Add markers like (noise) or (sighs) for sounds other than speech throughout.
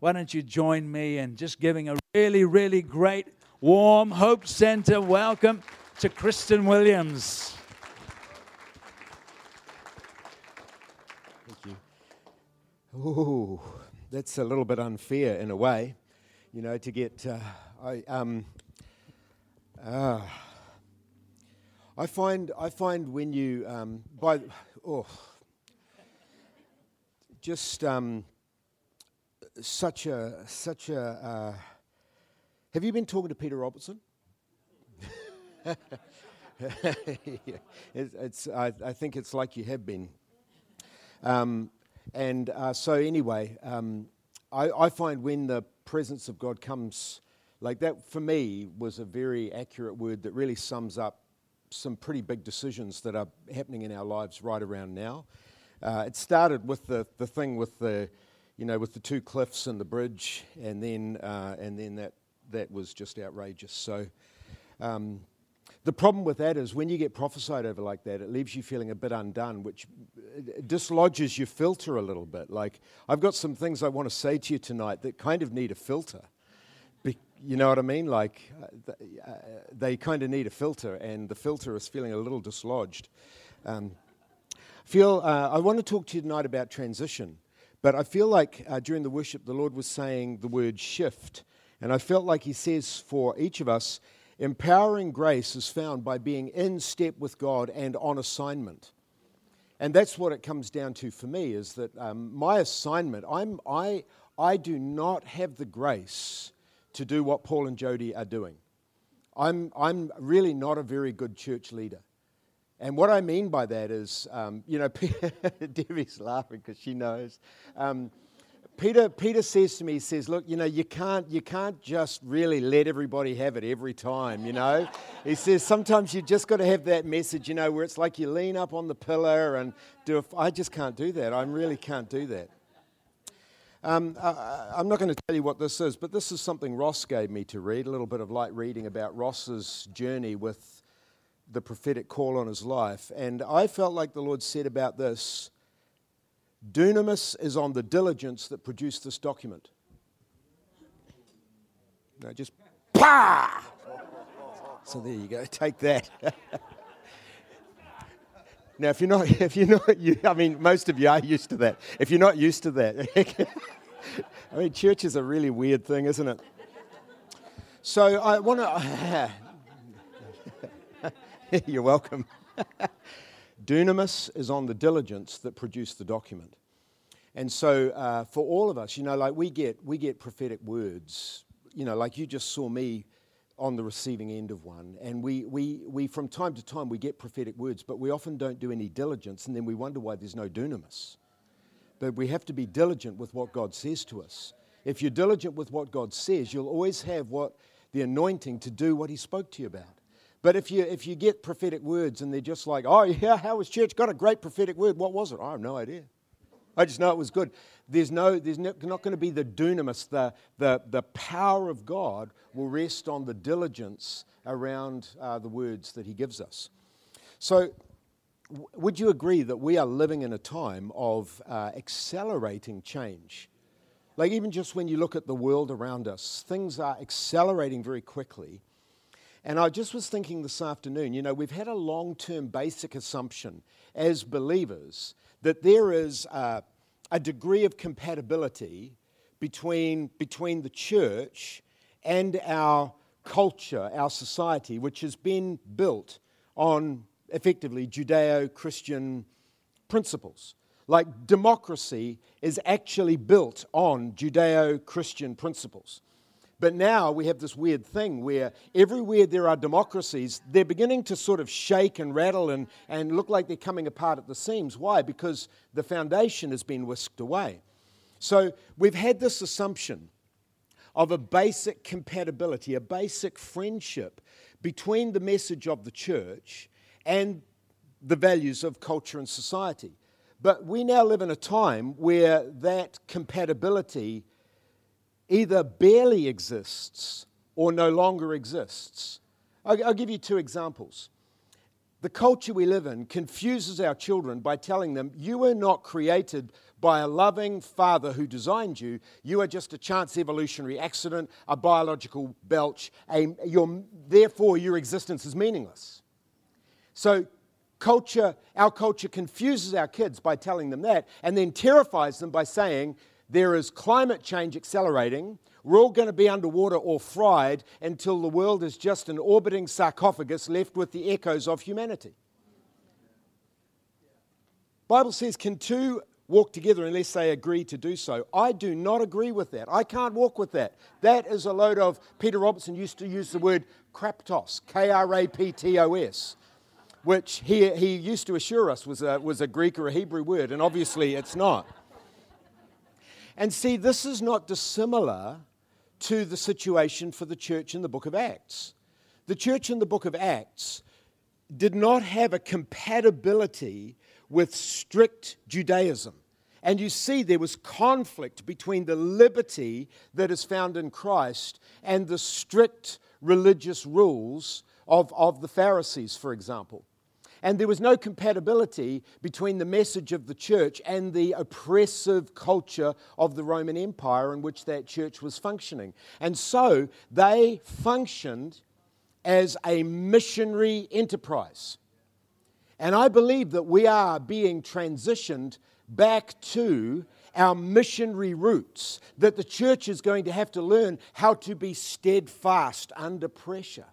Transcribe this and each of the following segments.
why don't you join me in just giving a really, really great, warm Hope Center welcome to Kristen Williams. Thank you. Ooh, that's a little bit unfair in a way, you know, to get. Uh, I um. Uh, I find I find when you um, by oh just um, such a such a. Uh, have you been talking to Peter Robertson? (laughs) it's, it's I, I, think it's like you have been. Um, and uh, so, anyway, um, I, I, find when the presence of God comes, like that for me was a very accurate word that really sums up some pretty big decisions that are happening in our lives right around now. Uh, it started with the, the thing with the, you know, with the two cliffs and the bridge, and then, uh, and then that, that was just outrageous. So um, the problem with that is when you get prophesied over like that, it leaves you feeling a bit undone, which dislodges your filter a little bit. Like, I've got some things I want to say to you tonight that kind of need a filter. Be- you know what I mean? Like, uh, uh they kind of need a filter, and the filter is feeling a little dislodged. Um, uh, I want to talk to you tonight about transition, but I feel like uh, during the worship the Lord was saying the word shift, and I felt like He says for each of us, empowering grace is found by being in step with God and on assignment. And that's what it comes down to for me is that um, my assignment, I'm, I, I do not have the grace to do what Paul and Jody are doing. I'm, I'm really not a very good church leader. And what I mean by that is, um, you know, (laughs) Debbie's laughing because she knows. Um, Peter, Peter says to me, he says, look, you know, you can't, you can't just really let everybody have it every time, you know. he says, sometimes you just got to have that message, you know, where it's like you lean up on the pillar and do I just can't do that. I really can't do that. Um, I, I'm not going to tell you what this is, but this is something Ross gave me to read, a little bit of light reading about Ross's journey with the prophetic call on his life. And I felt like the Lord said about this dunamis is on the diligence that produced this document. No, just pa! So there you go, (laughs) take that. (laughs) now, if you're not, (laughs) if you're not, you, I mean, most of you are used to that. If you're not used to that, I mean, church is a really weird thing, isn't it? So I want to. (laughs) You're welcome. (laughs) Dunamis is on the diligence that produced the document. And so uh, for all of us, you know, like we get, we get prophetic words, you know, like you just saw me on the receiving end of one. And we, we, we, from time to time, we get prophetic words, but we often don't do any diligence, and then we wonder why there's no dunamis. But we have to be diligent with what God says to us. If you're diligent with what God says, you'll always have what the anointing to do what He spoke to you about. But if you, if you get prophetic words and they're just like, oh, yeah, how was church? Got a great prophetic word. What was it? I have no idea. I just know it was good. There's, no, there's not going to be the dunamis, the, the, the power of God will rest on the diligence around uh, the words that He gives us. So, w- would you agree that we are living in a time of uh, accelerating change? Like, even just when you look at the world around us, things are accelerating very quickly. And I just was thinking this afternoon, you know, we've had a long term basic assumption as believers that there is a, a degree of compatibility between, between the church and our culture, our society, which has been built on effectively Judeo Christian principles. Like democracy is actually built on Judeo Christian principles. But now we have this weird thing where everywhere there are democracies, they're beginning to sort of shake and rattle and, and look like they're coming apart at the seams. Why? Because the foundation has been whisked away. So we've had this assumption of a basic compatibility, a basic friendship between the message of the church and the values of culture and society. But we now live in a time where that compatibility either barely exists or no longer exists. I'll, I'll give you two examples. The culture we live in confuses our children by telling them, You were not created by a loving Father who designed you, you are just a chance evolutionary accident, a biological belch. A, therefore, your existence is meaningless. So, culture, our culture confuses our kids by telling them that and then terrifies them by saying there is climate change accelerating. We're all going to be underwater or fried until the world is just an orbiting sarcophagus left with the echoes of humanity. Bible says, can two walk together unless they agree to do so? I do not agree with that. I can't walk with that. That is a load of, Peter Robertson used to use the word kraptos, K R A P T O S, which he, he used to assure us was a, was a Greek or a Hebrew word, and obviously it's not. And see, this is not dissimilar to the situation for the church in the book of Acts. The church in the book of Acts did not have a compatibility with strict Judaism. And you see, there was conflict between the liberty that is found in Christ and the strict religious rules of, of the Pharisees, for example. And there was no compatibility between the message of the church and the oppressive culture of the Roman Empire in which that church was functioning. And so they functioned as a missionary enterprise. And I believe that we are being transitioned back to our missionary roots, that the church is going to have to learn how to be steadfast under pressure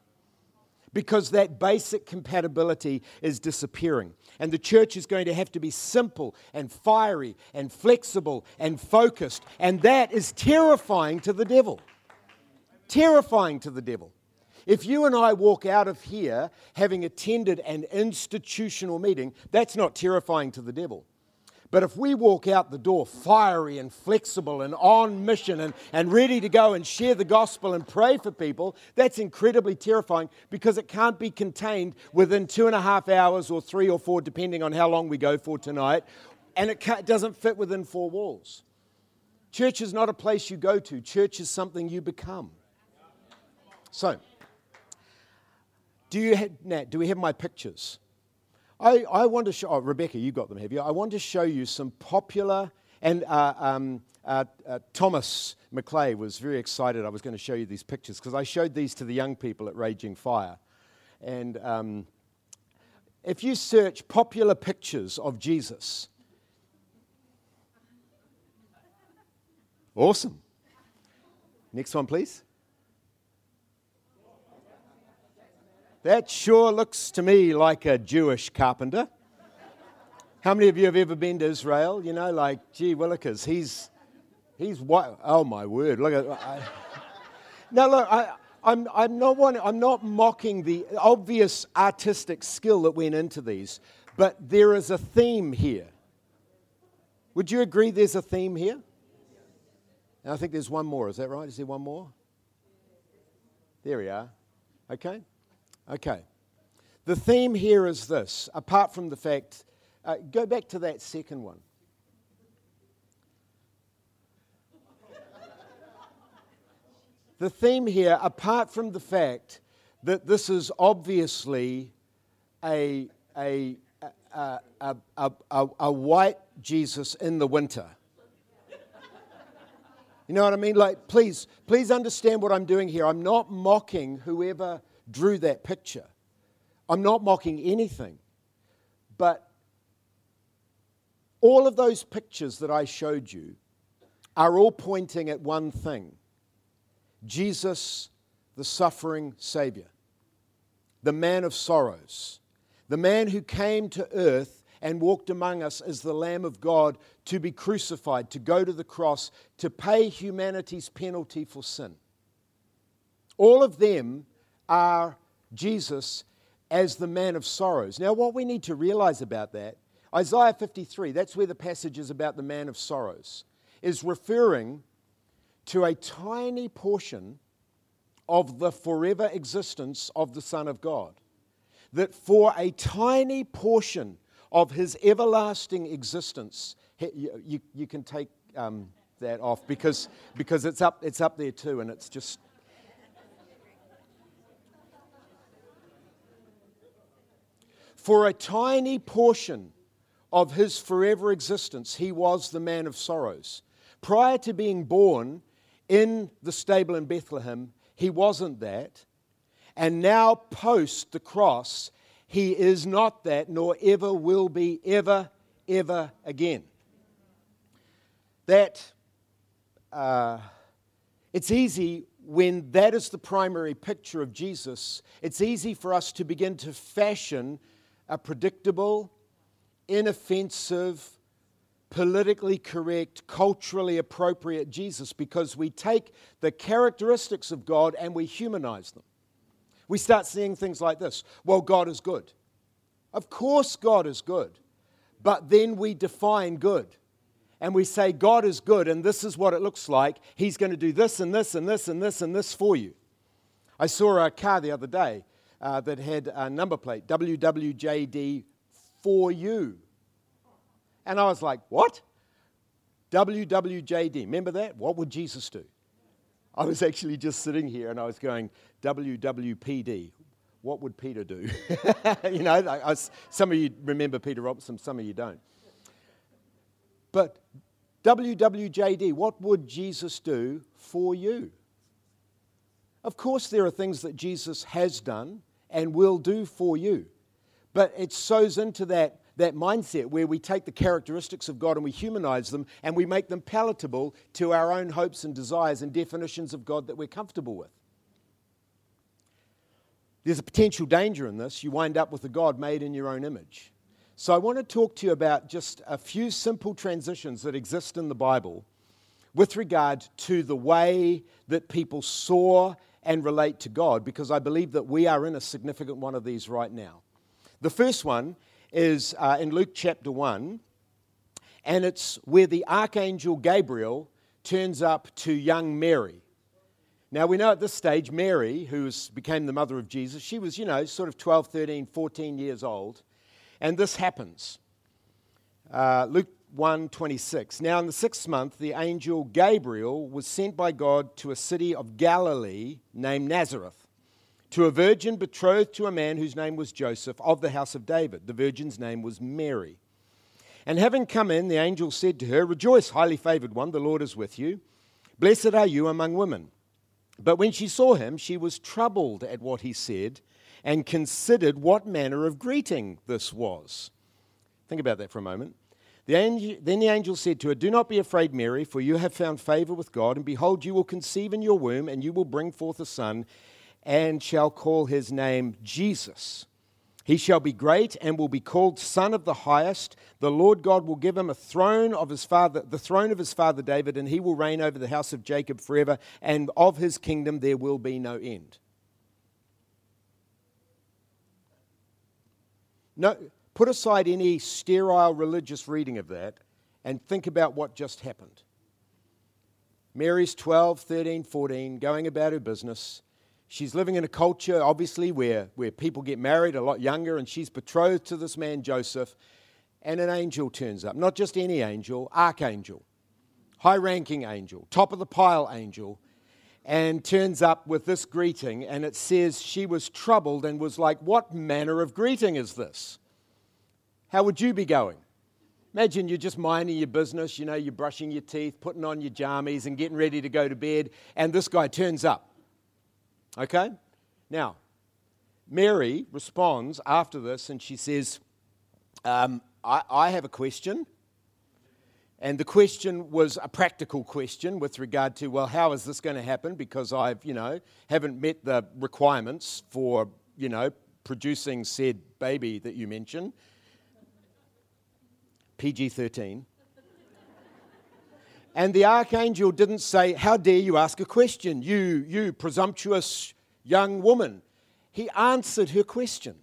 because that basic compatibility is disappearing. And the church is going to have to be simple and fiery and flexible and focused. And that is terrifying to the devil. Terrifying to the devil. If you and I walk out of here having attended an institutional meeting, that's not terrifying to the devil. But if we walk out the door fiery and flexible and on mission and, and ready to go and share the gospel and pray for people, that's incredibly terrifying because it can't be contained within two and a half hours or three or four, depending on how long we go for tonight, and it doesn't fit within four walls. Church is not a place you go to, church is something you become. So, do, you have, Nat, do we have my pictures? I, I want to show, oh, Rebecca, you got them, have you? I want to show you some popular, and uh, um, uh, uh, Thomas McClay was very excited I was going to show you these pictures because I showed these to the young people at Raging Fire. And um, if you search popular pictures of Jesus, awesome. Next one, please. That sure looks to me like a Jewish carpenter. How many of you have ever been to Israel? You know, like, gee willikers, he's, he's what? Oh my word, look at. I, now look, I, I'm, I'm, not one, I'm not mocking the obvious artistic skill that went into these, but there is a theme here. Would you agree there's a theme here? And I think there's one more. Is that right? Is there one more? There we are. Okay. Okay. The theme here is this, apart from the fact, uh, go back to that second one. the theme here, apart from the fact that this is obviously a, a, a, a, a, a white Jesus in the winter. You know what I mean? Like, please, please understand what I'm doing here. I'm not mocking whoever drew that picture. I'm not mocking anything, but all of those pictures that I showed you are all pointing at one thing Jesus, the suffering Savior, the man of sorrows, the man who came to earth and walked among us as the Lamb of God to be crucified, to go to the cross, to pay humanity's penalty for sin. All of them are Jesus as the man of sorrows. Now, what we need to realize about that, Isaiah 53, that's where the passage is about the man of sorrows, is referring to a tiny portion of the forever existence of the Son of God. That for a tiny portion of his everlasting existence, you, you, you can take um, that off because, because it's, up, it's up there too, and it's just for a tiny portion of his forever existence, he was the man of sorrows. Prior to being born in the stable in Bethlehem, he wasn't that. And now, post the cross, he is not that, nor ever will be, ever, ever again. That uh, it's easy when that is the primary picture of Jesus, it's easy for us to begin to fashion a predictable, inoffensive, politically correct, culturally appropriate Jesus because we take the characteristics of God and we humanize them. We start seeing things like this well, God is good. Of course, God is good. But then we define good. And we say, God is good, and this is what it looks like. He's going to do this and this and this and this and this for you. I saw a car the other day uh, that had a number plate WWJD for you. And I was like, what? WWJD. Remember that? What would Jesus do? I was actually just sitting here and I was going, WWPD. What would Peter do? (laughs) you know, I, I, some of you remember Peter Robinson, some of you don't. But WWJD, what would Jesus do for you? Of course, there are things that Jesus has done and will do for you. But it sows into that, that mindset where we take the characteristics of God and we humanize them and we make them palatable to our own hopes and desires and definitions of God that we're comfortable with. There's a potential danger in this. You wind up with a God made in your own image. So I want to talk to you about just a few simple transitions that exist in the Bible with regard to the way that people saw and relate to God, because I believe that we are in a significant one of these right now. The first one is uh, in Luke chapter 1, and it's where the archangel Gabriel turns up to young Mary. Now, we know at this stage, Mary, who became the mother of Jesus, she was, you know, sort of 12, 13, 14 years old. And this happens. Uh, Luke 1:26. Now in the 6th month the angel Gabriel was sent by God to a city of Galilee named Nazareth to a virgin betrothed to a man whose name was Joseph of the house of David. The virgin's name was Mary. And having come in, the angel said to her, Rejoice, highly favored one, the Lord is with you. Blessed are you among women. But when she saw him, she was troubled at what he said and considered what manner of greeting this was. Think about that for a moment. The angel, then the angel said to her, Do not be afraid, Mary, for you have found favor with God, and behold, you will conceive in your womb, and you will bring forth a son, and shall call his name Jesus. He shall be great and will be called Son of the Highest. The Lord God will give him a throne of his father, the throne of his father David, and he will reign over the house of Jacob forever, and of his kingdom there will be no end. No, put aside any sterile religious reading of that and think about what just happened. Mary's 12, 13, 14, going about her business. She's living in a culture, obviously, where, where people get married a lot younger, and she's betrothed to this man, Joseph, and an angel turns up. Not just any angel, archangel, high ranking angel, top of the pile angel, and turns up with this greeting. And it says she was troubled and was like, What manner of greeting is this? How would you be going? Imagine you're just minding your business, you know, you're brushing your teeth, putting on your jammies, and getting ready to go to bed, and this guy turns up. Okay? Now, Mary responds after this and she says, um, I, I have a question. And the question was a practical question with regard to, well, how is this going to happen? Because I've, you know, haven't met the requirements for, you know, producing said baby that you mentioned. PG 13. and the archangel didn't say, How dare you ask a question, you, you presumptuous young woman. He answered her question.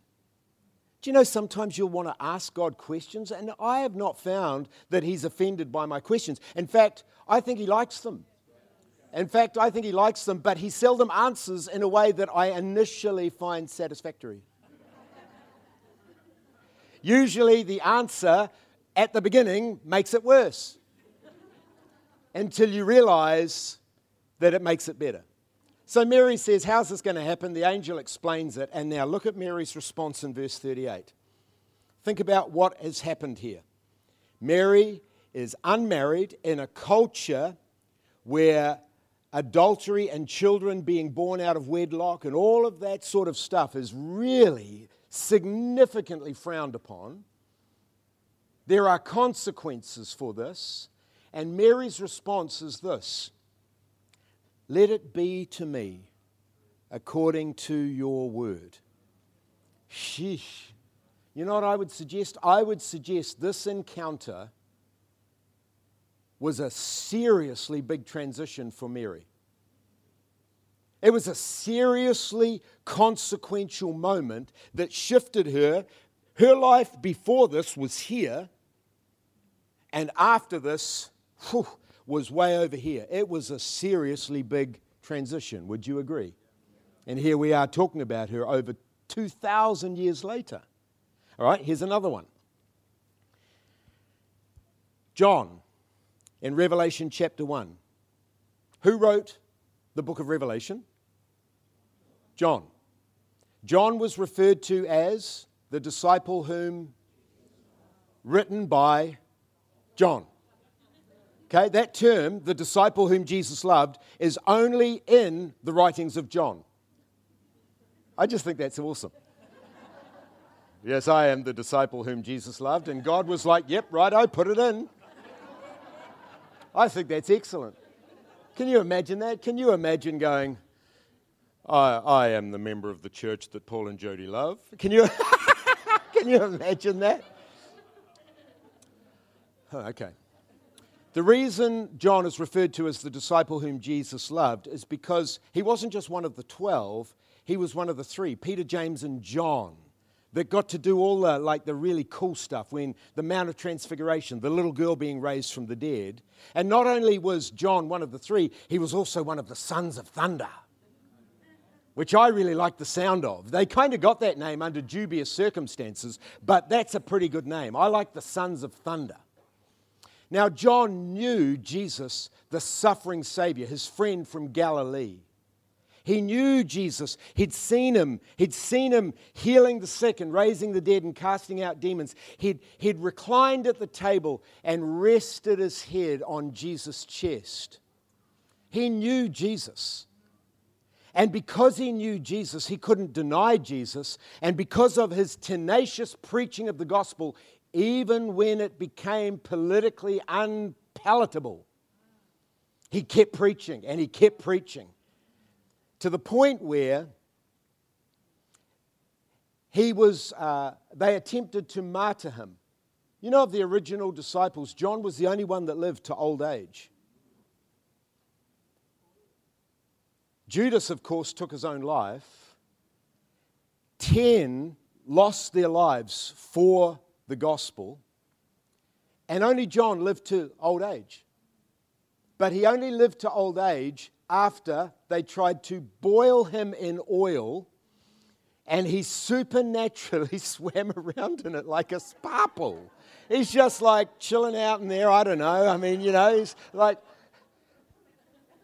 Do you know sometimes you'll want to ask God questions? And I have not found that He's offended by my questions. In fact, I think He likes them. In fact, I think He likes them, but He seldom answers in a way that I initially find satisfactory. Usually, the answer at the beginning makes it worse until you realize that it makes it better. So Mary says, How's this going to happen? The angel explains it. And now look at Mary's response in verse 38. Think about what has happened here. Mary is unmarried in a culture where adultery and children being born out of wedlock and all of that sort of stuff is really significantly frowned upon. There are consequences for this. And Mary's response is this Let it be to me according to your word. Sheesh. You know what I would suggest? I would suggest this encounter was a seriously big transition for Mary. It was a seriously consequential moment that shifted her. Her life before this was here, and after this whew, was way over here. It was a seriously big transition. Would you agree? And here we are talking about her over 2,000 years later. All right, here's another one. John in Revelation chapter 1. Who wrote the book of Revelation? John. John was referred to as the disciple whom written by John. Okay, that term, the disciple whom Jesus loved, is only in the writings of John. I just think that's awesome. yes, I am the disciple whom Jesus loved, and God was like, yep, right, I put it in. I think that's excellent. Can you imagine that? Can you imagine going, I, I am the member of the church that Paul and Jody love? Can you, (laughs) can you imagine that? Oh, okay. The reason John is referred to as the disciple whom Jesus loved is because he wasn't just one of the 12, he was one of the three Peter, James, and John that got to do all the like the really cool stuff when the mount of transfiguration the little girl being raised from the dead. And not only was john one of the three he was also one of the sons of thunder which i really like the sound of. They kind of got that name under dubious circumstances but that's a pretty good name. I like the sons of thunder now, John knew Jesus, the suffering Savior, his friend from Galilee. He knew Jesus. He'd seen him. He'd seen him healing the sick and raising the dead and casting out demons. He'd, he'd reclined at the table and rested his head on Jesus' chest. He knew Jesus. And because he knew Jesus, he couldn't deny Jesus. And because of his tenacious preaching of the gospel, even when it became politically unpalatable. He kept preaching and he kept preaching to the point where he was, uh, they attempted to martyr him. You know, of the original disciples, John was the only one that lived to old age. Judas, of course, took his own life. Ten lost their lives for the gospel. And only John lived to old age. But he only lived to old age after they tried to boil him in oil and he supernaturally (laughs) swam around in it like a sparkle. He's just like chilling out in there. I don't know. I mean, you know, he's like,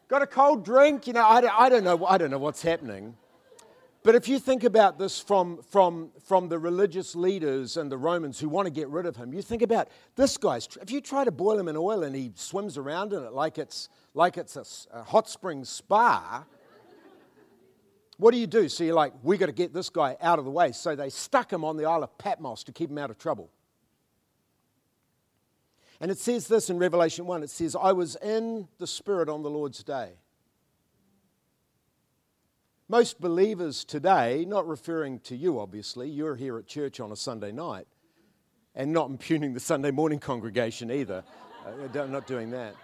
got a cold drink. You know, I, I don't know. I don't know what's happening. But if you think about this from, from, from the religious leaders and the Romans who want to get rid of him, you think about this guy's, if you try to boil him in oil and he swims around in it like it's, like it's a, a hot spring spa, what do you do? So you're like, we got to get this guy out of the way. So they stuck him on the Isle of Patmos to keep him out of trouble. And it says this in Revelation 1 it says, I was in the Spirit on the Lord's day. Most believers today, not referring to you obviously, you're here at church on a Sunday night, and not impugning the Sunday morning congregation either. I'm uh, not doing that.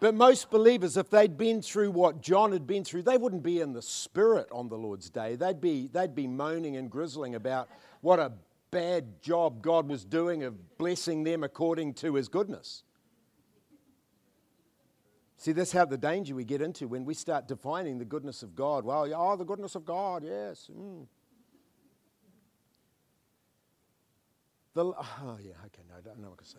But most believers, if they'd been through what John had been through, they wouldn't be in the spirit on the Lord's day. They'd be, they'd be moaning and grizzling about what a bad job God was doing of blessing them according to his goodness. See, that's how the danger we get into when we start defining the goodness of God. Well, oh, the goodness of God, yes. Mm. The, (laughs) oh, yeah, okay, no, I don't know what to say.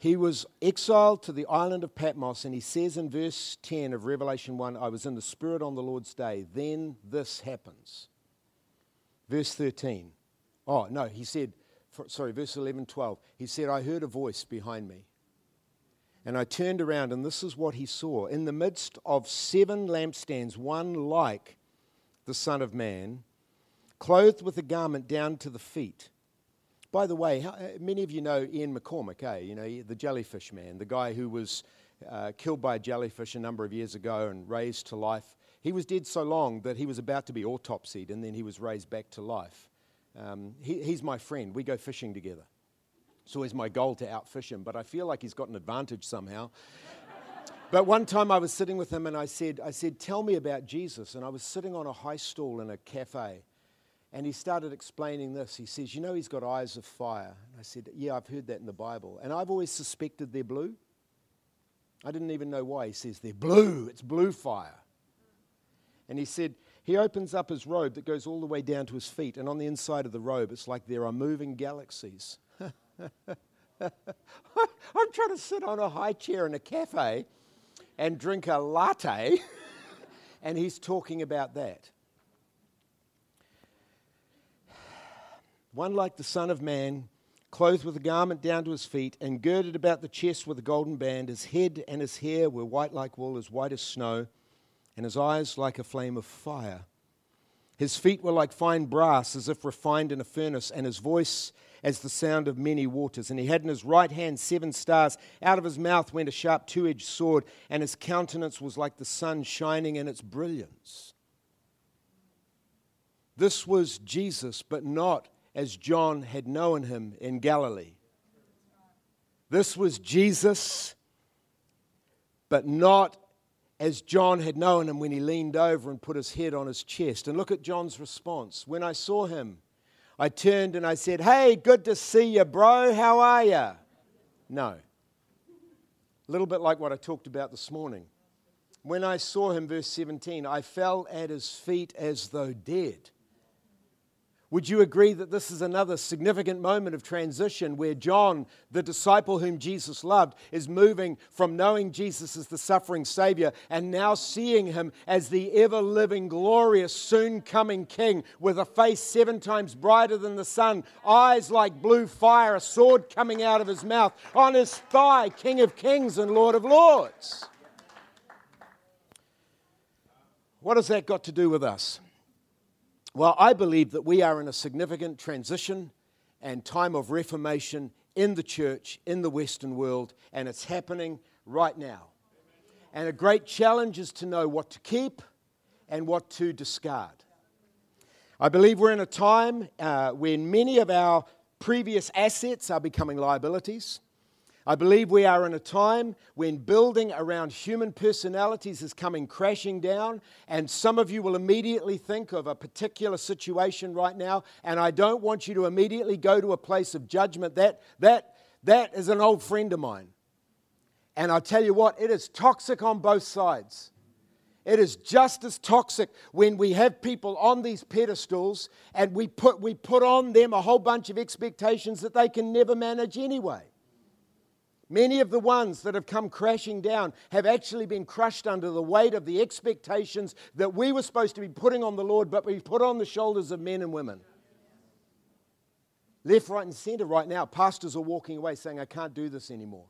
he was exiled to the island of Patmos, and he says in verse 10 of Revelation 1 I was in the Spirit on the Lord's day. Then this happens. Verse 13. Oh, no, he said, sorry, verse 11, 12. He said, I heard a voice behind me. And I turned around, and this is what he saw. In the midst of seven lampstands, one like the Son of Man, clothed with a garment down to the feet. By the way, uh, many of you know Ian McCormack, eh? You know, the jellyfish man, the guy who was uh, killed by a jellyfish a number of years ago and raised to life. He was dead so long that he was about to be autopsied and then he was raised back to life. Um, he, he's my friend. We go fishing together. It's always my goal to outfish him, but I feel like he's got an advantage somehow. (laughs) but one time I was sitting with him and I said, I said, Tell me about Jesus. And I was sitting on a high stool in a cafe. And he started explaining this. He says, You know, he's got eyes of fire. And I said, Yeah, I've heard that in the Bible. And I've always suspected they're blue. I didn't even know why. He says, They're blue. It's blue fire. And he said, He opens up his robe that goes all the way down to his feet. And on the inside of the robe, it's like there are moving galaxies. (laughs) (laughs) I'm trying to sit on a high chair in a cafe and drink a latte. (laughs) and he's talking about that. one like the Son of Man, clothed with a garment down to his feet, and girded about the chest with a golden band. His head and his hair were white like wool, as white as snow, and his eyes like a flame of fire. His feet were like fine brass, as if refined in a furnace, and his voice as the sound of many waters. And he had in his right hand seven stars. Out of his mouth went a sharp two edged sword, and his countenance was like the sun shining in its brilliance. This was Jesus, but not as John had known him in Galilee. This was Jesus, but not as John had known him when he leaned over and put his head on his chest. And look at John's response. When I saw him, I turned and I said, Hey, good to see you, bro. How are you? No. A little bit like what I talked about this morning. When I saw him, verse 17, I fell at his feet as though dead. Would you agree that this is another significant moment of transition where John, the disciple whom Jesus loved, is moving from knowing Jesus as the suffering Savior and now seeing him as the ever living, glorious, soon coming King with a face seven times brighter than the sun, eyes like blue fire, a sword coming out of his mouth, on his thigh, King of Kings and Lord of Lords? What has that got to do with us? Well, I believe that we are in a significant transition and time of reformation in the church, in the Western world, and it's happening right now. And a great challenge is to know what to keep and what to discard. I believe we're in a time uh, when many of our previous assets are becoming liabilities. I believe we are in a time when building around human personalities is coming crashing down, and some of you will immediately think of a particular situation right now, and I don't want you to immediately go to a place of judgment. That, that, that is an old friend of mine. And I tell you what, it is toxic on both sides. It is just as toxic when we have people on these pedestals and we put, we put on them a whole bunch of expectations that they can never manage anyway. Many of the ones that have come crashing down have actually been crushed under the weight of the expectations that we were supposed to be putting on the Lord, but we put on the shoulders of men and women. Left, right, and center right now, pastors are walking away saying, I can't do this anymore.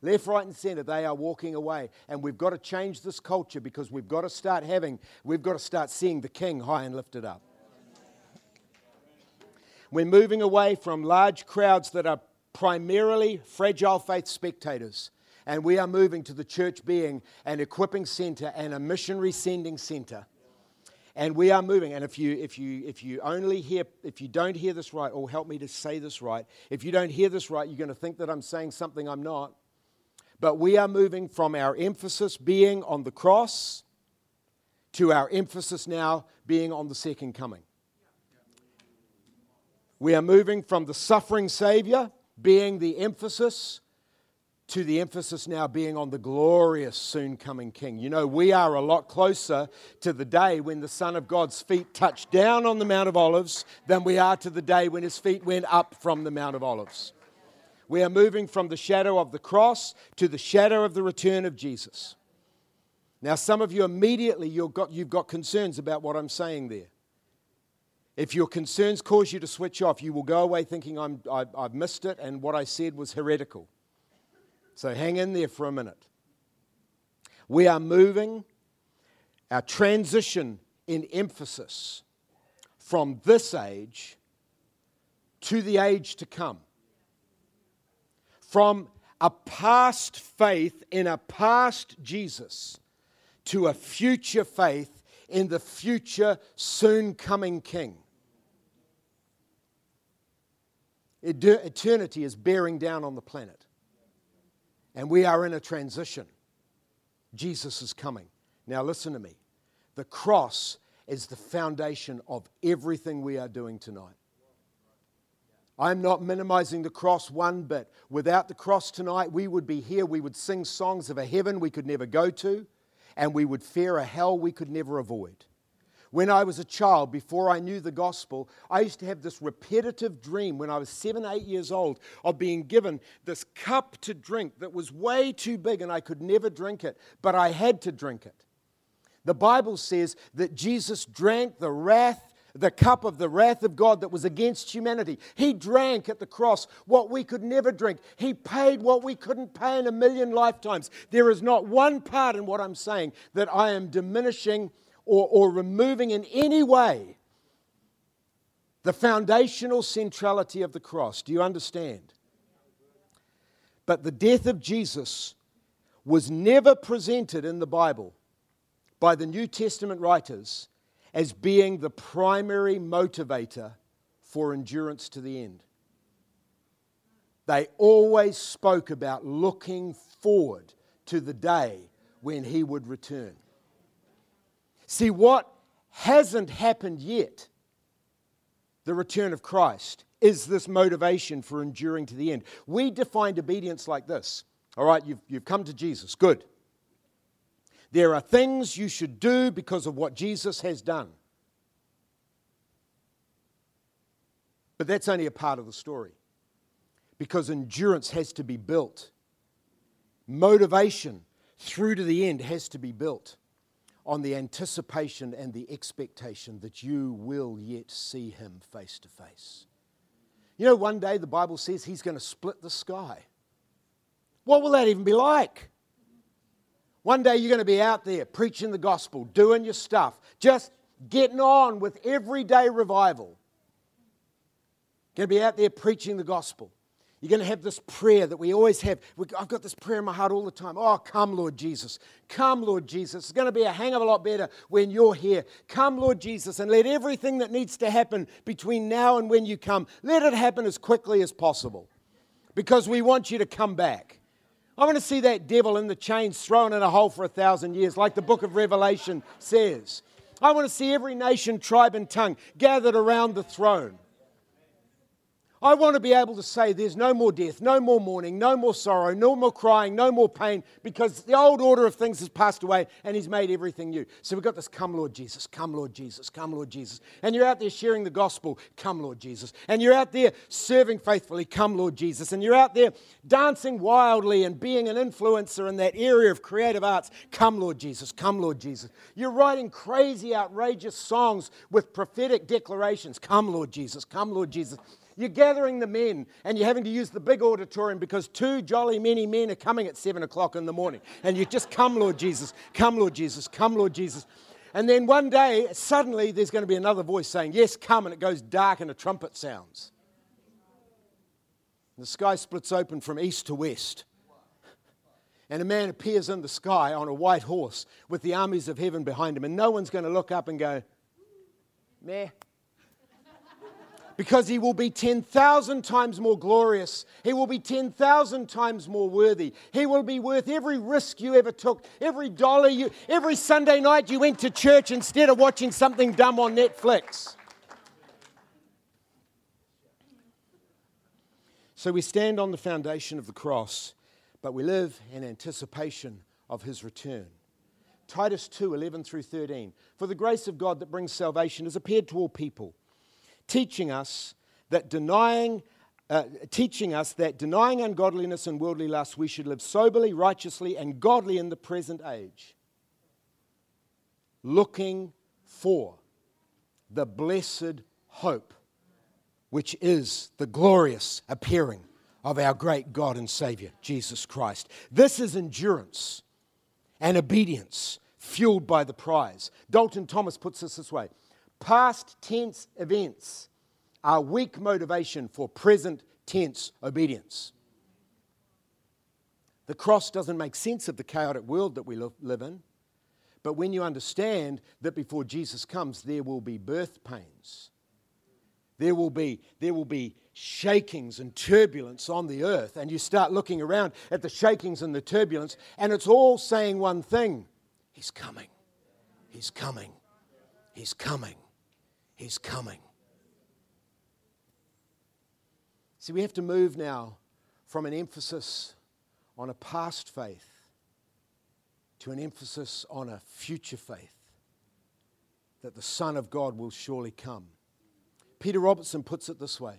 Left, right, and center, they are walking away. And we've got to change this culture because we've got to start having, we've got to start seeing the king high and lifted up. We're moving away from large crowds that are primarily fragile faith spectators. And we are moving to the church being an equipping center and a missionary sending center. And we are moving. And if you, if you, if you only hear, if you don't hear this right, or help me to say this right, if you don't hear this right, you're going to think that I'm saying something I'm not. But we are moving from our emphasis being on the cross to our emphasis now being on the second coming. We are moving from the suffering Savior being the emphasis to the emphasis now being on the glorious soon coming King. You know, we are a lot closer to the day when the Son of God's feet touched down on the Mount of Olives than we are to the day when his feet went up from the Mount of Olives. We are moving from the shadow of the cross to the shadow of the return of Jesus. Now, some of you immediately you've got, you've got concerns about what I'm saying there. If your concerns cause you to switch off, you will go away thinking I'm, I, I've missed it and what I said was heretical. So hang in there for a minute. We are moving our transition in emphasis from this age to the age to come. From a past faith in a past Jesus to a future faith in the future soon coming King. Eternity is bearing down on the planet. And we are in a transition. Jesus is coming. Now, listen to me. The cross is the foundation of everything we are doing tonight. I'm not minimizing the cross one bit. Without the cross tonight, we would be here. We would sing songs of a heaven we could never go to, and we would fear a hell we could never avoid. When I was a child, before I knew the gospel, I used to have this repetitive dream when I was seven, eight years old of being given this cup to drink that was way too big and I could never drink it, but I had to drink it. The Bible says that Jesus drank the wrath the cup of the wrath of God that was against humanity. He drank at the cross what we could never drink. He paid what we couldn't pay in a million lifetimes. There is not one part in what I'm saying that I am diminishing or, or removing in any way the foundational centrality of the cross. Do you understand? But the death of Jesus was never presented in the Bible by the New Testament writers as being the primary motivator for endurance to the end. They always spoke about looking forward to the day when he would return. See, what hasn't happened yet, the return of Christ, is this motivation for enduring to the end. We defined obedience like this. All right, you've, you've come to Jesus. Good. There are things you should do because of what Jesus has done. But that's only a part of the story. Because endurance has to be built, motivation through to the end has to be built on the anticipation and the expectation that you will yet see him face to face. You know, one day the Bible says he's going to split the sky. What will that even be like? One day you're going to be out there preaching the gospel, doing your stuff, just getting on with everyday revival. Going to be out there preaching the gospel. You're going to have this prayer that we always have. I've got this prayer in my heart all the time. Oh, come, Lord Jesus. Come, Lord Jesus. It's going to be a hang of a lot better when you're here. Come, Lord Jesus, and let everything that needs to happen between now and when you come, let it happen as quickly as possible because we want you to come back. I want to see that devil in the chains thrown in a hole for a thousand years, like the book of Revelation says. I want to see every nation, tribe, and tongue gathered around the throne. I want to be able to say there's no more death, no more mourning, no more sorrow, no more crying, no more pain, because the old order of things has passed away and He's made everything new. So we've got this come, Lord Jesus, come, Lord Jesus, come, Lord Jesus. And you're out there sharing the gospel, come, Lord Jesus. And you're out there serving faithfully, come, Lord Jesus. And you're out there dancing wildly and being an influencer in that area of creative arts, come, Lord Jesus, come, Lord Jesus. You're writing crazy, outrageous songs with prophetic declarations, come, Lord Jesus, come, Lord Jesus. You're gathering the men and you're having to use the big auditorium because too jolly many men are coming at seven o'clock in the morning. And you just come, Lord Jesus, come, Lord Jesus, come, Lord Jesus. And then one day, suddenly, there's going to be another voice saying, Yes, come. And it goes dark and a trumpet sounds. And the sky splits open from east to west. And a man appears in the sky on a white horse with the armies of heaven behind him. And no one's going to look up and go, Meh because he will be 10,000 times more glorious. He will be 10,000 times more worthy. He will be worth every risk you ever took, every dollar you, every Sunday night you went to church instead of watching something dumb on Netflix. So we stand on the foundation of the cross, but we live in anticipation of his return. Titus 2 11 through 13. For the grace of God that brings salvation has appeared to all people teaching us that denying uh, teaching us that denying ungodliness and worldly lust, we should live soberly, righteously, and godly in the present age, looking for the blessed hope, which is the glorious appearing of our great God and Savior, Jesus Christ. This is endurance and obedience fueled by the prize. Dalton Thomas puts this this way past tense events are weak motivation for present tense obedience. The cross doesn't make sense of the chaotic world that we live in. But when you understand that before Jesus comes, there will be birth pains, there will be, there will be shakings and turbulence on the earth, and you start looking around at the shakings and the turbulence, and it's all saying one thing He's coming. He's coming. He's coming. He's coming. See, we have to move now from an emphasis on a past faith to an emphasis on a future faith that the Son of God will surely come. Peter Robertson puts it this way.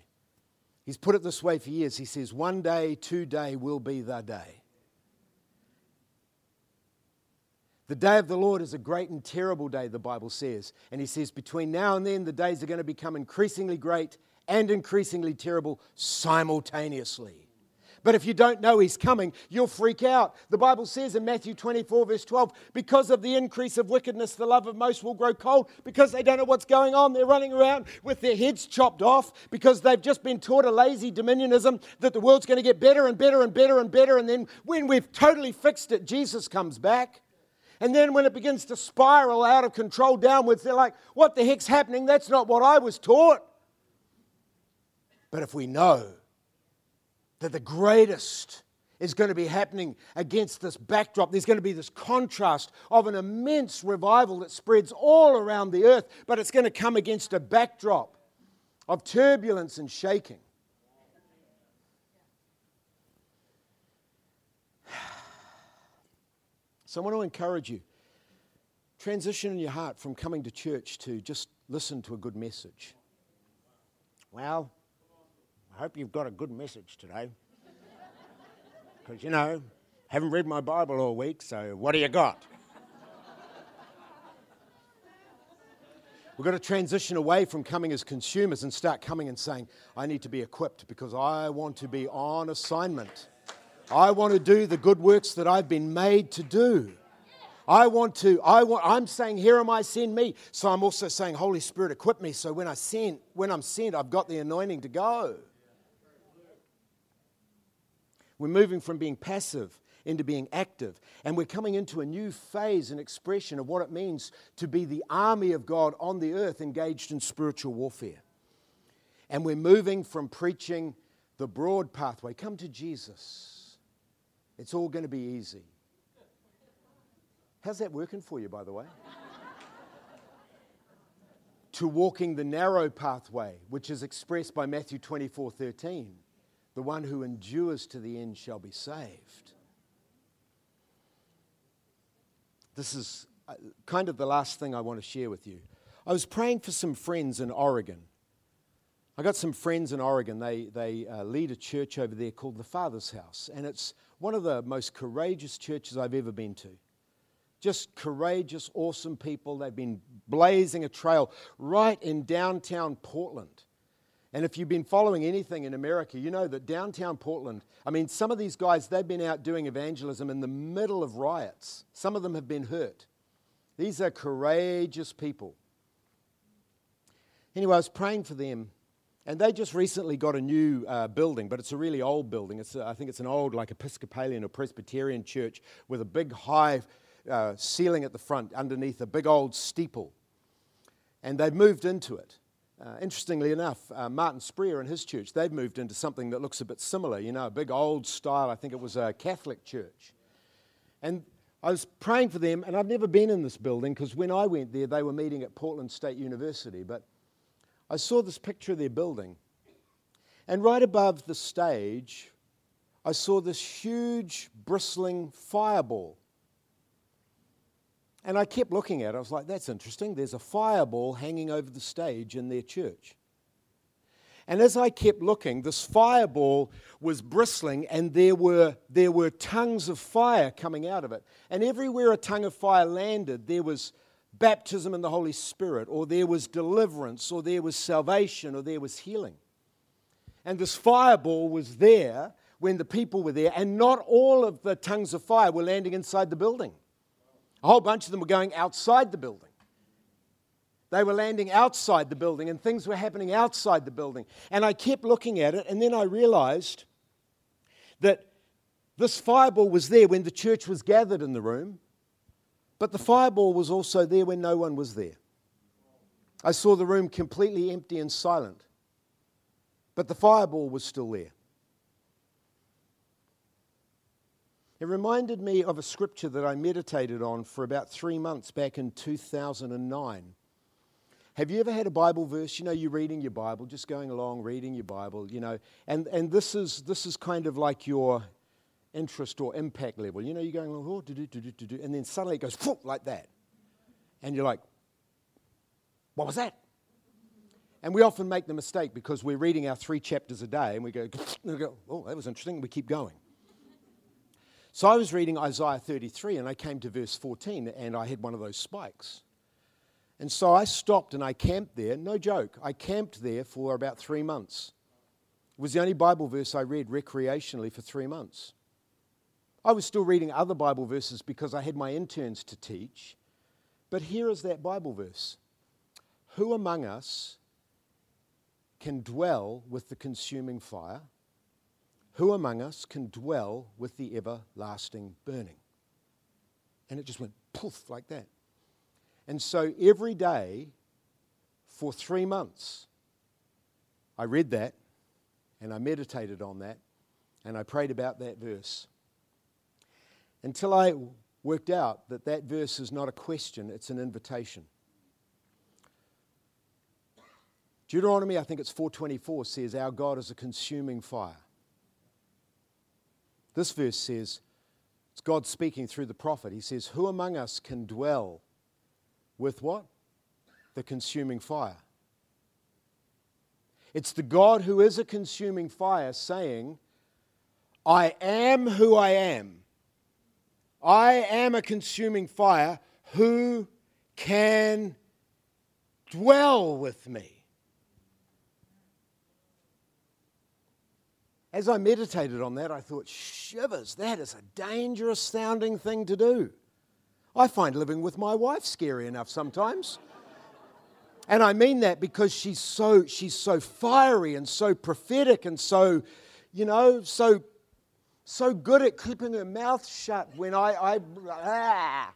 He's put it this way for years. He says, One day, today will be the day. The day of the Lord is a great and terrible day, the Bible says. And he says, Between now and then, the days are going to become increasingly great and increasingly terrible simultaneously. But if you don't know he's coming, you'll freak out. The Bible says in Matthew 24, verse 12, because of the increase of wickedness, the love of most will grow cold because they don't know what's going on. They're running around with their heads chopped off because they've just been taught a lazy dominionism that the world's going to get better and better and better and better. And then when we've totally fixed it, Jesus comes back. And then when it begins to spiral out of control downwards, they're like, what the heck's happening? That's not what I was taught. But if we know that the greatest is going to be happening against this backdrop. There's going to be this contrast of an immense revival that spreads all around the earth, but it's going to come against a backdrop of turbulence and shaking. So I want to encourage you transition in your heart from coming to church to just listen to a good message. Well, I hope you've got a good message today. Because, you know, haven't read my Bible all week, so what do you got? We've got to transition away from coming as consumers and start coming and saying, I need to be equipped because I want to be on assignment. I want to do the good works that I've been made to do. I want to, I want, I'm saying, here am I, send me. So I'm also saying, Holy Spirit, equip me so when I send, when I'm sent, I've got the anointing to go. We're moving from being passive into being active. And we're coming into a new phase and expression of what it means to be the army of God on the earth engaged in spiritual warfare. And we're moving from preaching the broad pathway come to Jesus. It's all going to be easy. How's that working for you, by the way? to walking the narrow pathway, which is expressed by Matthew 24 13 the one who endures to the end shall be saved. This is uh, kind of the last thing I want to share with you. I was praying for some friends in Oregon. I got some friends in Oregon. They, they uh, lead a church over there called the Father's House, and it's one of the most courageous churches I've ever been to. Just courageous, awesome people. They've been blazing a trail right in downtown Portland. And if you've been following anything in America, you know that downtown Portland, I mean, some of these guys, they've been out doing evangelism in the middle of riots. Some of them have been hurt. These are courageous people. Anyway, I was praying for them, and they just recently got a new uh, building, but it's a really old building. It's a, I think it's an old, like Episcopalian or Presbyterian church with a big high uh, ceiling at the front underneath a big old steeple. And they've moved into it. Uh, interestingly enough, uh, Martin Spreer and his church, they've moved into something that looks a bit similar, you know, a big old style, I think it was a Catholic church. And I was praying for them, and I've never been in this building because when I went there, they were meeting at Portland State University. But I saw this picture of their building, and right above the stage, I saw this huge, bristling fireball. And I kept looking at it. I was like, that's interesting. There's a fireball hanging over the stage in their church. And as I kept looking, this fireball was bristling, and there were, there were tongues of fire coming out of it. And everywhere a tongue of fire landed, there was baptism in the Holy Spirit, or there was deliverance, or there was salvation, or there was healing. And this fireball was there when the people were there, and not all of the tongues of fire were landing inside the building. A whole bunch of them were going outside the building. They were landing outside the building, and things were happening outside the building. And I kept looking at it, and then I realized that this fireball was there when the church was gathered in the room, but the fireball was also there when no one was there. I saw the room completely empty and silent, but the fireball was still there. It reminded me of a scripture that I meditated on for about three months back in 2009. Have you ever had a Bible verse? You know, you're reading your Bible, just going along, reading your Bible, you know, and, and this, is, this is kind of like your interest or impact level. You know, you're going oh, do, do, do, do, do, and then suddenly it goes like that. And you're like, what was that? And we often make the mistake because we're reading our three chapters a day and we go, (sniffs) and we go oh, that was interesting, we keep going. So I was reading Isaiah 33 and I came to verse 14 and I had one of those spikes. And so I stopped and I camped there, no joke. I camped there for about three months. It was the only Bible verse I read recreationally for three months. I was still reading other Bible verses because I had my interns to teach. But here is that Bible verse Who among us can dwell with the consuming fire? Who among us can dwell with the everlasting burning? And it just went poof like that. And so every day for three months, I read that and I meditated on that and I prayed about that verse until I worked out that that verse is not a question, it's an invitation. Deuteronomy, I think it's 424, says, Our God is a consuming fire. This verse says, it's God speaking through the prophet. He says, Who among us can dwell with what? The consuming fire. It's the God who is a consuming fire saying, I am who I am. I am a consuming fire. Who can dwell with me? As I meditated on that, I thought, shivers, that is a dangerous sounding thing to do. I find living with my wife scary enough sometimes. And I mean that because she's so, she's so fiery and so prophetic and so, you know, so, so good at keeping her mouth shut when I, I ah.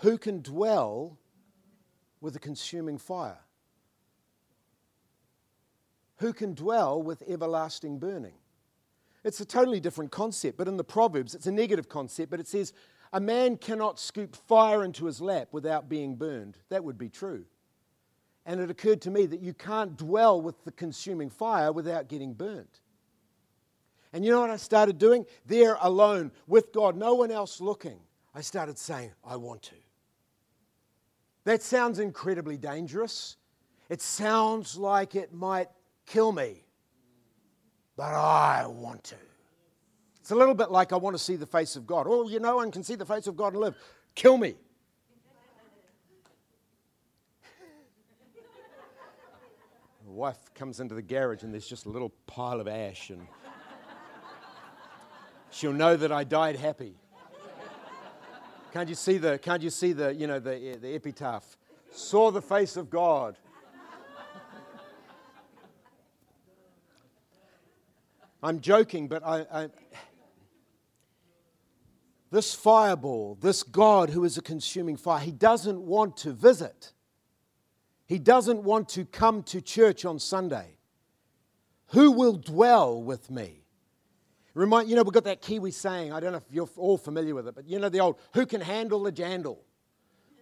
Who can dwell with a consuming fire? who can dwell with everlasting burning. It's a totally different concept, but in the Proverbs, it's a negative concept, but it says, A man cannot scoop fire into his lap without being burned. That would be true. And it occurred to me that you can't dwell with the consuming fire without getting burnt. And you know what I started doing? There alone with God, no one else looking, I started saying, I want to. That sounds incredibly dangerous. It sounds like it might kill me, but I want to. It's a little bit like I want to see the face of God. Oh, you know, one can see the face of God and live. Kill me. Wife comes into the garage and there's just a little pile of ash, and she'll know that I died happy. Can't you see the, can't you see the, you know, the, the epitaph? Saw the face of God I'm joking, but I, I, this fireball, this God who is a consuming fire, he doesn't want to visit. He doesn't want to come to church on Sunday. Who will dwell with me? Remind, you know, we've got that Kiwi saying, I don't know if you're all familiar with it, but you know the old, who can handle the jandal?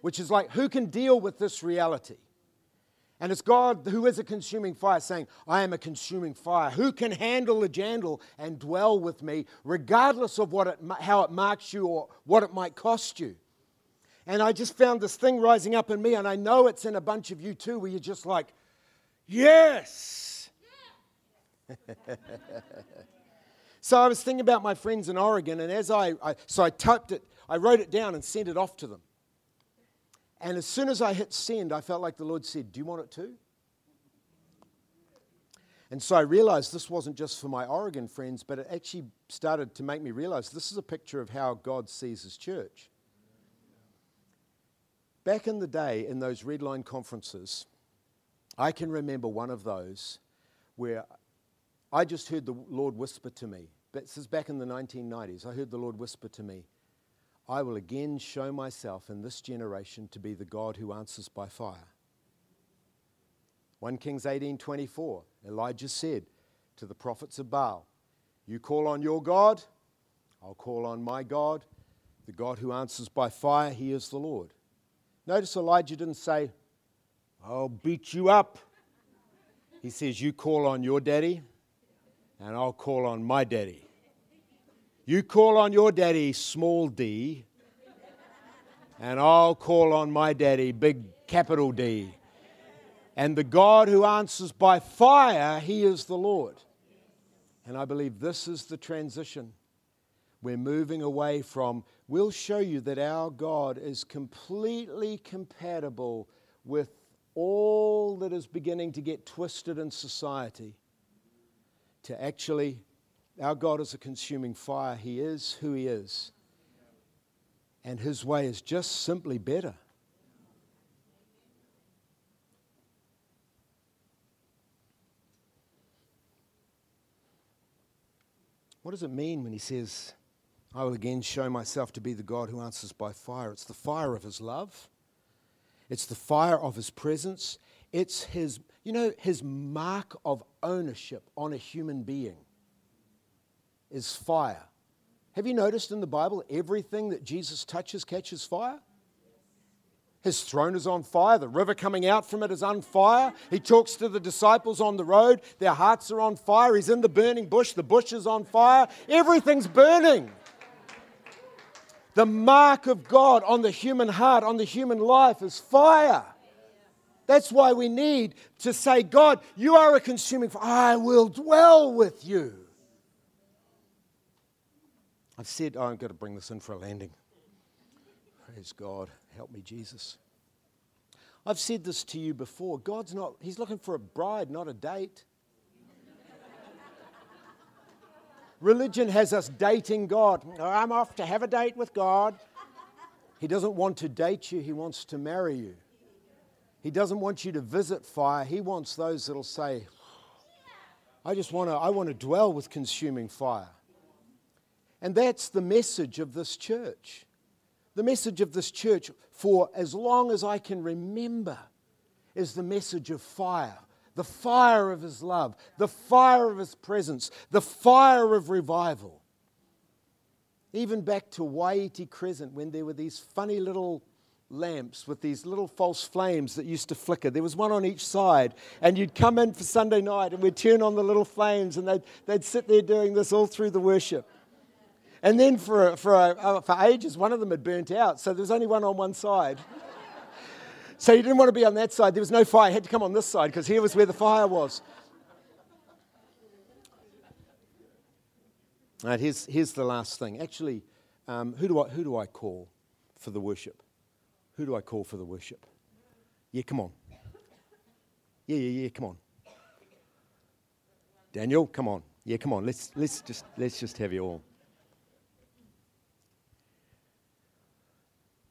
Which is like, who can deal with this reality? And it's God who is a consuming fire saying, I am a consuming fire. Who can handle the jandal and dwell with me, regardless of what it, how it marks you or what it might cost you? And I just found this thing rising up in me, and I know it's in a bunch of you too, where you're just like, yes. (laughs) So I was thinking about my friends in Oregon, and as I, I so I typed it, I wrote it down and sent it off to them. And as soon as I hit send, I felt like the Lord said, Do you want it too? And so I realized this wasn't just for my Oregon friends, but it actually started to make me realize this is a picture of how God sees his church. Back in the day, in those red line conferences, I can remember one of those where I just heard the Lord whisper to me. This is back in the 1990s. I heard the Lord whisper to me, I will again show myself in this generation to be the God who answers by fire. 1 Kings 18:24 Elijah said to the prophets of Baal, "You call on your God, I'll call on my God, the God who answers by fire, he is the Lord." Notice Elijah didn't say, "I'll beat you up." He says, "You call on your daddy, and I'll call on my daddy." You call on your daddy, small d, and I'll call on my daddy, big capital D. And the God who answers by fire, he is the Lord. And I believe this is the transition. We're moving away from, we'll show you that our God is completely compatible with all that is beginning to get twisted in society, to actually, our God is a consuming fire. He is who He is. And His way is just simply better. What does it mean when he says, I will again show myself to be the God who answers by fire? It's the fire of his love, it's the fire of his presence, it's his, you know, his mark of ownership on a human being is fire. Have you noticed in the Bible everything that Jesus touches catches fire? His throne is on fire. The river coming out from it is on fire. He talks to the disciples on the road. Their hearts are on fire. He's in the burning bush. The bush is on fire. Everything's burning. The mark of God on the human heart, on the human life, is fire. That's why we need to say, God, you are a consuming fire. I will dwell with you. I've said, oh, I'm going to bring this in for a landing. Praise God. Help me, Jesus. I've said this to you before. God's not, He's looking for a bride, not a date. Religion has us dating God. I'm off to have a date with God. He doesn't want to date you, He wants to marry you. He doesn't want you to visit fire. He wants those that'll say, I just want to, I want to dwell with consuming fire. And that's the message of this church the message of this church, for as long as I can remember, is the message of fire the fire of His love, the fire of His presence, the fire of revival. Even back to Waiiti Crescent, when there were these funny little lamps with these little false flames that used to flicker. There was one on each side, and you'd come in for Sunday night, and we'd turn on the little flames, and they'd, they'd sit there doing this all through the worship. And then for, for, uh, for ages, one of them had burnt out, so there was only one on one side. So you didn't want to be on that side. There was no fire. You had to come on this side because here was where the fire was. All right, here's, here's the last thing. Actually, um, who, do I, who do I call for the worship? Who do I call for the worship? Yeah, come on. Yeah, yeah, yeah, come on. Daniel, come on. Yeah, come on. Let's, let's, just, let's just have you all.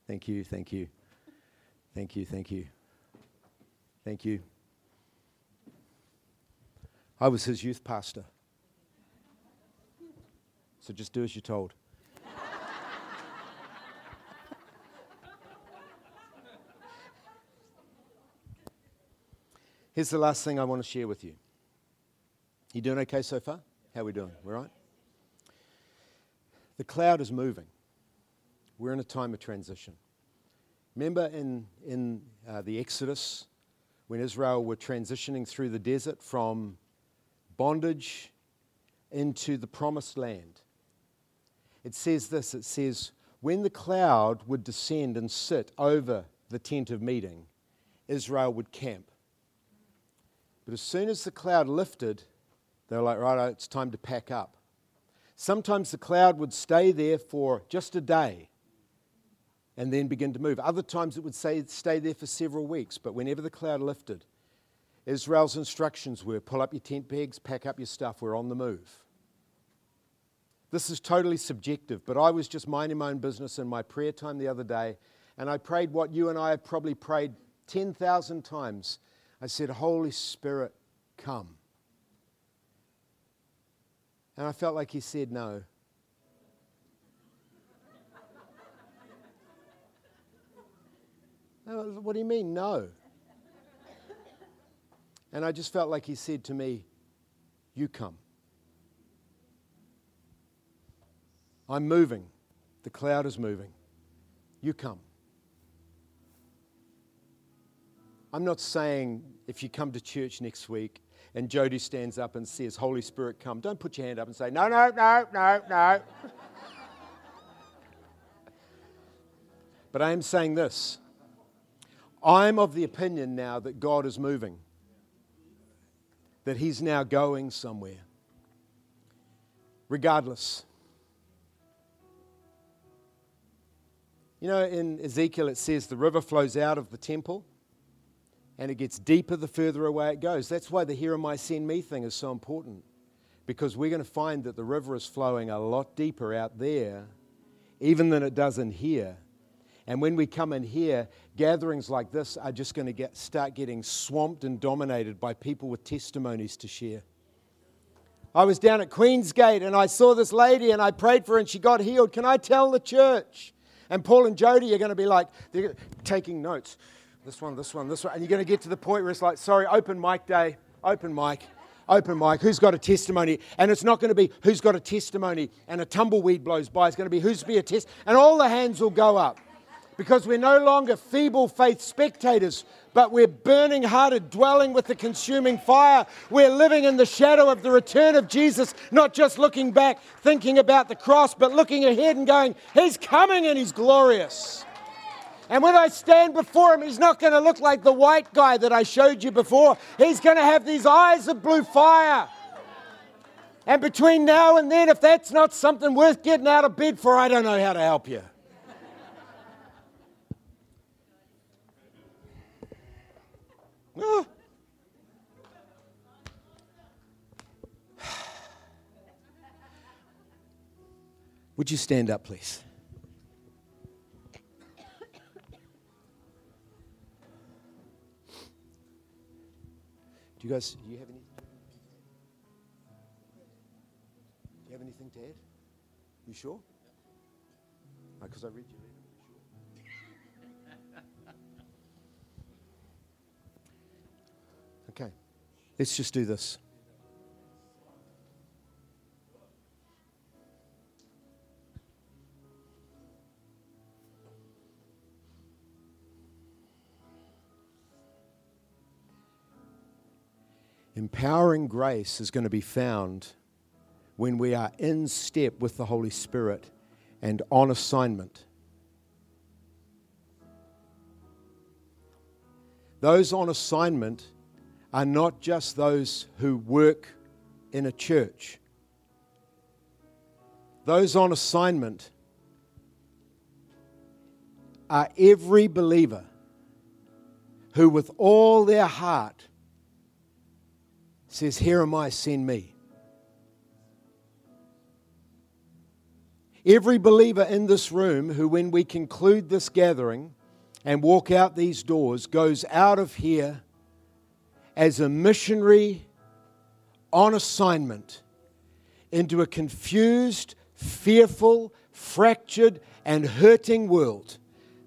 Thank you, thank you. Thank you, thank you. Thank you. I was his youth pastor. So just do as you're told. Here's the last thing I want to share with you. You doing okay so far? How are we doing? We're right? The cloud is moving. We're in a time of transition. Remember in, in uh, the Exodus when Israel were transitioning through the desert from bondage into the promised land? It says this it says, when the cloud would descend and sit over the tent of meeting, Israel would camp. But as soon as the cloud lifted, they were like, right, it's time to pack up. Sometimes the cloud would stay there for just a day and then begin to move. Other times it would say, stay there for several weeks, but whenever the cloud lifted, Israel's instructions were pull up your tent pegs, pack up your stuff, we're on the move. This is totally subjective, but I was just minding my own business in my prayer time the other day, and I prayed what you and I have probably prayed 10,000 times. I said, Holy Spirit, come. And I felt like he said no. What do you mean, no? And I just felt like he said to me, You come. I'm moving. The cloud is moving. You come. I'm not saying if you come to church next week and Jody stands up and says, Holy Spirit, come, don't put your hand up and say, No, no, no, no, no. (laughs) but I am saying this I'm of the opinion now that God is moving, that He's now going somewhere. Regardless. You know, in Ezekiel it says the river flows out of the temple and it gets deeper the further away it goes. That's why the Here Am I Send Me thing is so important because we're going to find that the river is flowing a lot deeper out there even than it does in here. And when we come in here, gatherings like this are just going to get, start getting swamped and dominated by people with testimonies to share. I was down at Queensgate and I saw this lady and I prayed for her and she got healed. Can I tell the church? And Paul and Jody are going to be like, they're taking notes this one, this one, this one. And you're going to get to the point where it's like, sorry, open mic day, open mic, open mic. Who's got a testimony? And it's not going to be who's got a testimony and a tumbleweed blows by. It's going to be who's be a test. And all the hands will go up because we're no longer feeble faith spectators, but we're burning hearted, dwelling with the consuming fire. We're living in the shadow of the return of Jesus, not just looking back, thinking about the cross, but looking ahead and going, He's coming and He's glorious. And when I stand before him, he's not going to look like the white guy that I showed you before. He's going to have these eyes of blue fire. And between now and then, if that's not something worth getting out of bed for, I don't know how to help you. (sighs) Would you stand up, please? Do you guys, do you have any? Do you have anything to add? You sure? Because I read your let's just do this. Empowering grace is going to be found when we are in step with the Holy Spirit and on assignment. Those on assignment are not just those who work in a church. Those on assignment are every believer who, with all their heart, says, Here am I, send me. Every believer in this room who, when we conclude this gathering and walk out these doors, goes out of here as a missionary on assignment into a confused, fearful, fractured, and hurting world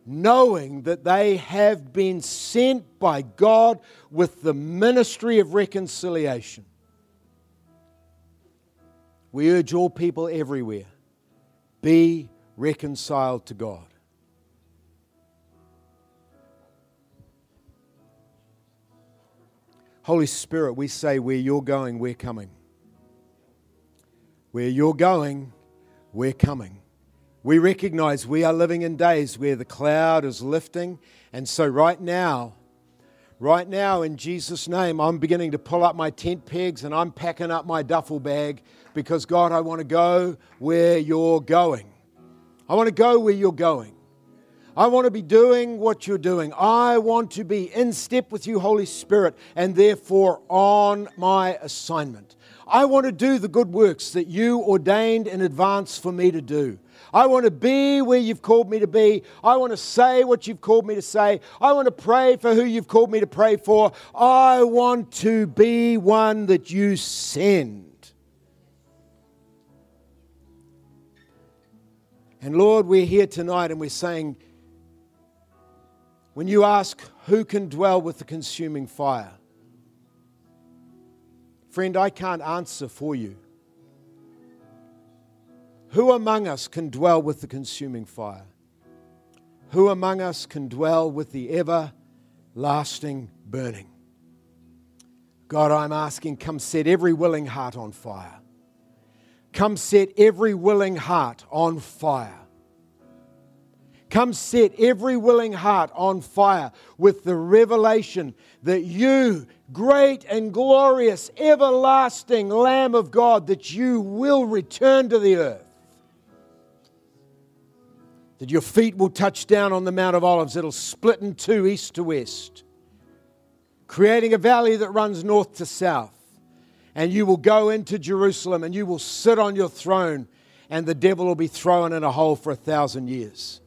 knowing that they have been sent by God with the ministry of reconciliation. We urge all people everywhere be reconciled to God. Holy Spirit, we say, where you're going, we're coming. Where you're going, we're coming. We recognize we are living in days where the cloud is lifting. And so, right now, Right now, in Jesus' name, I'm beginning to pull up my tent pegs and I'm packing up my duffel bag because, God, I want to go where you're going. I want to go where you're going. I want to be doing what you're doing. I want to be in step with you, Holy Spirit, and therefore on my assignment. I want to do the good works that you ordained in advance for me to do. I want to be where you've called me to be. I want to say what you've called me to say. I want to pray for who you've called me to pray for. I want to be one that you send. And Lord, we're here tonight and we're saying, when you ask who can dwell with the consuming fire, Friend, I can't answer for you. Who among us can dwell with the consuming fire? Who among us can dwell with the everlasting burning? God, I'm asking, come set every willing heart on fire. Come set every willing heart on fire. Come set every willing heart on fire with the revelation that you, great and glorious, everlasting Lamb of God, that you will return to the earth. That your feet will touch down on the Mount of Olives. It'll split in two, east to west, creating a valley that runs north to south. And you will go into Jerusalem and you will sit on your throne, and the devil will be thrown in a hole for a thousand years.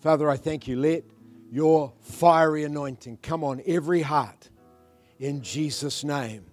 Father, I thank you. Let your fiery anointing come on every heart in Jesus' name.